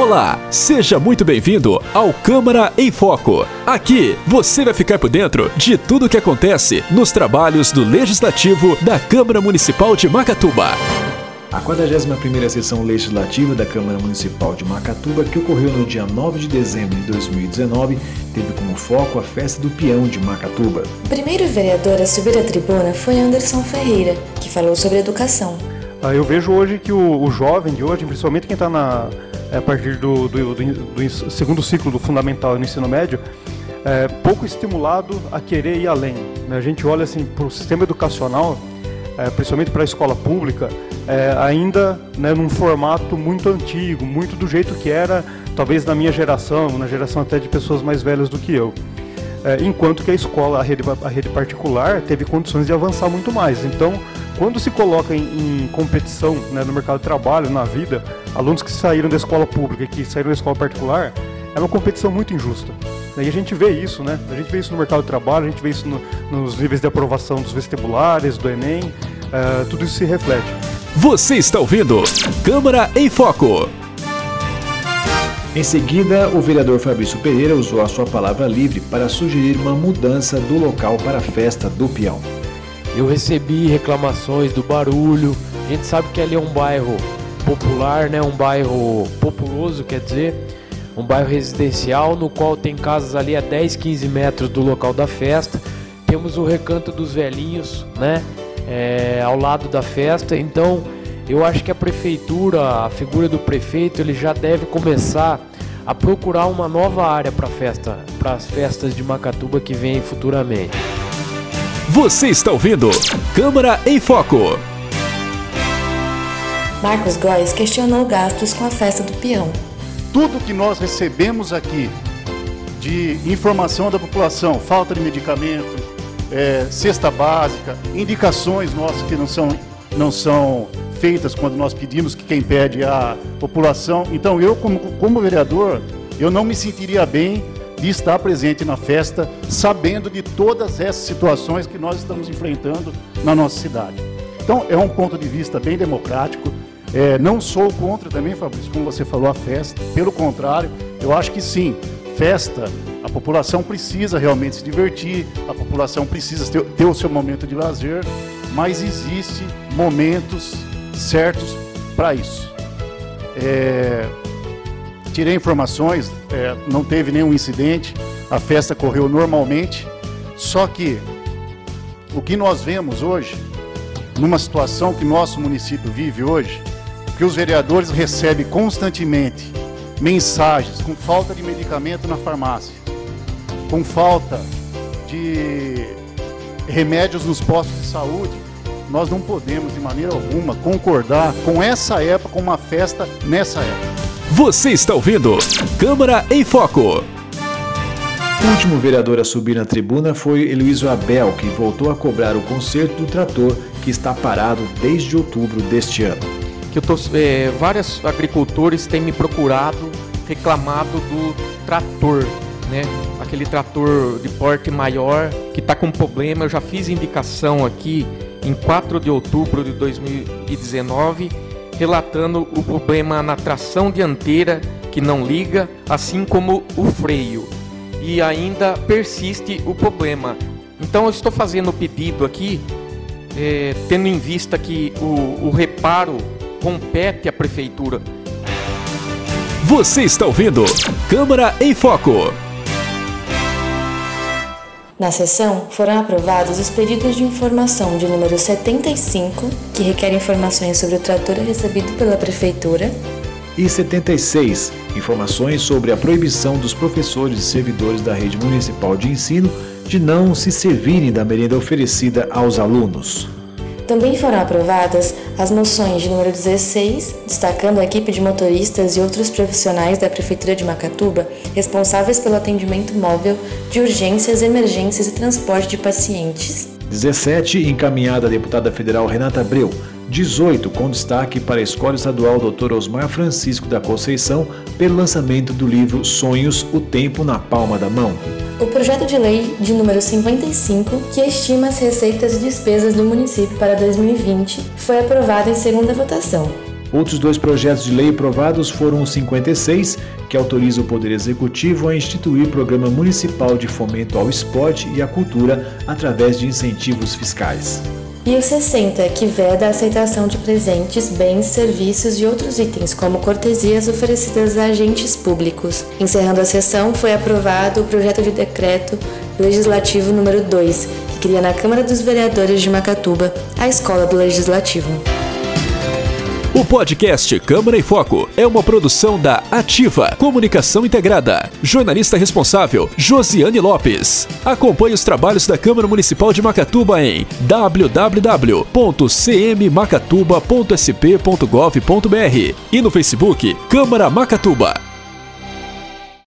Olá, seja muito bem-vindo ao Câmara em Foco. Aqui você vai ficar por dentro de tudo o que acontece nos trabalhos do Legislativo da Câmara Municipal de Macatuba. A 41ª sessão legislativa da Câmara Municipal de Macatuba, que ocorreu no dia 9 de dezembro de 2019, teve como foco a festa do peão de Macatuba. O primeiro vereador a subir à tribuna foi Anderson Ferreira, que falou sobre educação. Ah, eu vejo hoje que o, o jovem de hoje, principalmente quem está é, a partir do, do, do, do, segundo ciclo do fundamental no ensino médio, é pouco estimulado a querer ir além. Né? A gente olha assim para o sistema educacional, é, principalmente para a escola pública, é, ainda né, num formato muito antigo, muito do jeito que era, talvez na minha geração, na geração até de pessoas mais velhas do que eu. É, enquanto que a escola, a rede, a rede particular, teve condições de avançar muito mais. Então, quando se coloca em, em competição né, no mercado de trabalho, na vida, alunos que saíram da escola pública e que saíram da escola particular, é uma competição muito injusta. E a gente vê isso, né? A gente vê isso no mercado de trabalho, a gente vê isso no, nos níveis de aprovação dos vestibulares, do Enem, uh, tudo isso se reflete. Você está ouvindo Câmara em Foco. Em seguida, o vereador Fabrício Pereira usou a sua palavra livre para sugerir uma mudança do local para a festa do peão. Eu recebi reclamações do barulho. A gente sabe que ali é um bairro popular, né? Um bairro populoso, quer dizer, um bairro residencial no qual tem casas ali a 10, 15 metros do local da festa. Temos o Recanto dos Velhinhos, né? É, ao lado da festa. Então, eu acho que a prefeitura, a figura do prefeito, ele já deve começar a procurar uma nova área para festa, para as festas de Macatuba que vem futuramente. Você está ouvindo Câmara em Foco. Marcos Góes questionou gastos com a festa do peão. Tudo que nós recebemos aqui de informação da população, falta de medicamento, é, cesta básica, indicações nossas que não são, não são feitas quando nós pedimos que quem pede é a população. Então eu, como, como vereador, eu não me sentiria bem de estar presente na festa, sabendo de todas essas situações que nós estamos enfrentando na nossa cidade. Então, é um ponto de vista bem democrático. É, não sou contra também, Fabrício, como você falou, a festa. Pelo contrário, eu acho que sim, festa, a população precisa realmente se divertir, a população precisa ter, ter o seu momento de lazer, mas existe momentos certos para isso. É, tirei informações, é, não teve nenhum incidente, a festa correu normalmente, só que o que nós vemos hoje, numa situação que nosso município vive hoje, que os vereadores recebem constantemente mensagens com falta de medicamento na farmácia, com falta de remédios nos postos de saúde, nós não podemos de maneira alguma concordar com essa época, com uma festa nessa época. Você está ouvindo Câmara em Foco. O último vereador a subir na tribuna foi Eluísio Abel, que voltou a cobrar o conserto do trator que está parado desde outubro deste ano. Que eu tô, é, vários agricultores têm me procurado, reclamado do trator, né? Aquele trator de porte maior que está com problema. Eu já fiz indicação aqui em 4 de outubro de 2019 relatando o problema na tração dianteira que não liga, assim como o freio. E ainda persiste o problema. Então eu estou fazendo o pedido aqui, é, tendo em vista que o, o reparo compete à prefeitura. Você está ouvindo Câmara em Foco. Na sessão, foram aprovados os pedidos de informação de número 75, que requer informações sobre o trator recebido pela Prefeitura, e 76, informações sobre a proibição dos professores e servidores da rede municipal de ensino de não se servirem da merenda oferecida aos alunos. Também foram aprovadas as moções de número 16, destacando a equipe de motoristas e outros profissionais da Prefeitura de Macatuba responsáveis pelo atendimento móvel de urgências, emergências e transporte de pacientes. 17, encaminhada a deputada federal Renata Abreu. 18, com destaque para a Escola Estadual Dr. Osmar Francisco da Conceição, pelo lançamento do livro Sonhos, o Tempo na Palma da Mão o projeto de lei de número 55, que estima as receitas e despesas do município para 2020, foi aprovado em segunda votação. Outros dois projetos de lei aprovados foram o 56, que autoriza o Poder Executivo a instituir Programa Municipal de Fomento ao Esporte e à Cultura através de incentivos fiscais. E o 60, que veda a aceitação de presentes, bens, serviços e outros itens, como cortesias oferecidas a agentes públicos. Encerrando a sessão, foi aprovado o projeto de decreto legislativo número 2, que cria na Câmara dos Vereadores de Macatuba a Escola do Legislativo. O podcast Câmara em Foco é uma produção da Ativa Comunicação Integrada. Jornalista responsável, Josiane Lopes. Acompanhe os trabalhos da Câmara Municipal de Macatuba em www.cmmacatuba.sp.gov.br e no Facebook Câmara Macatuba.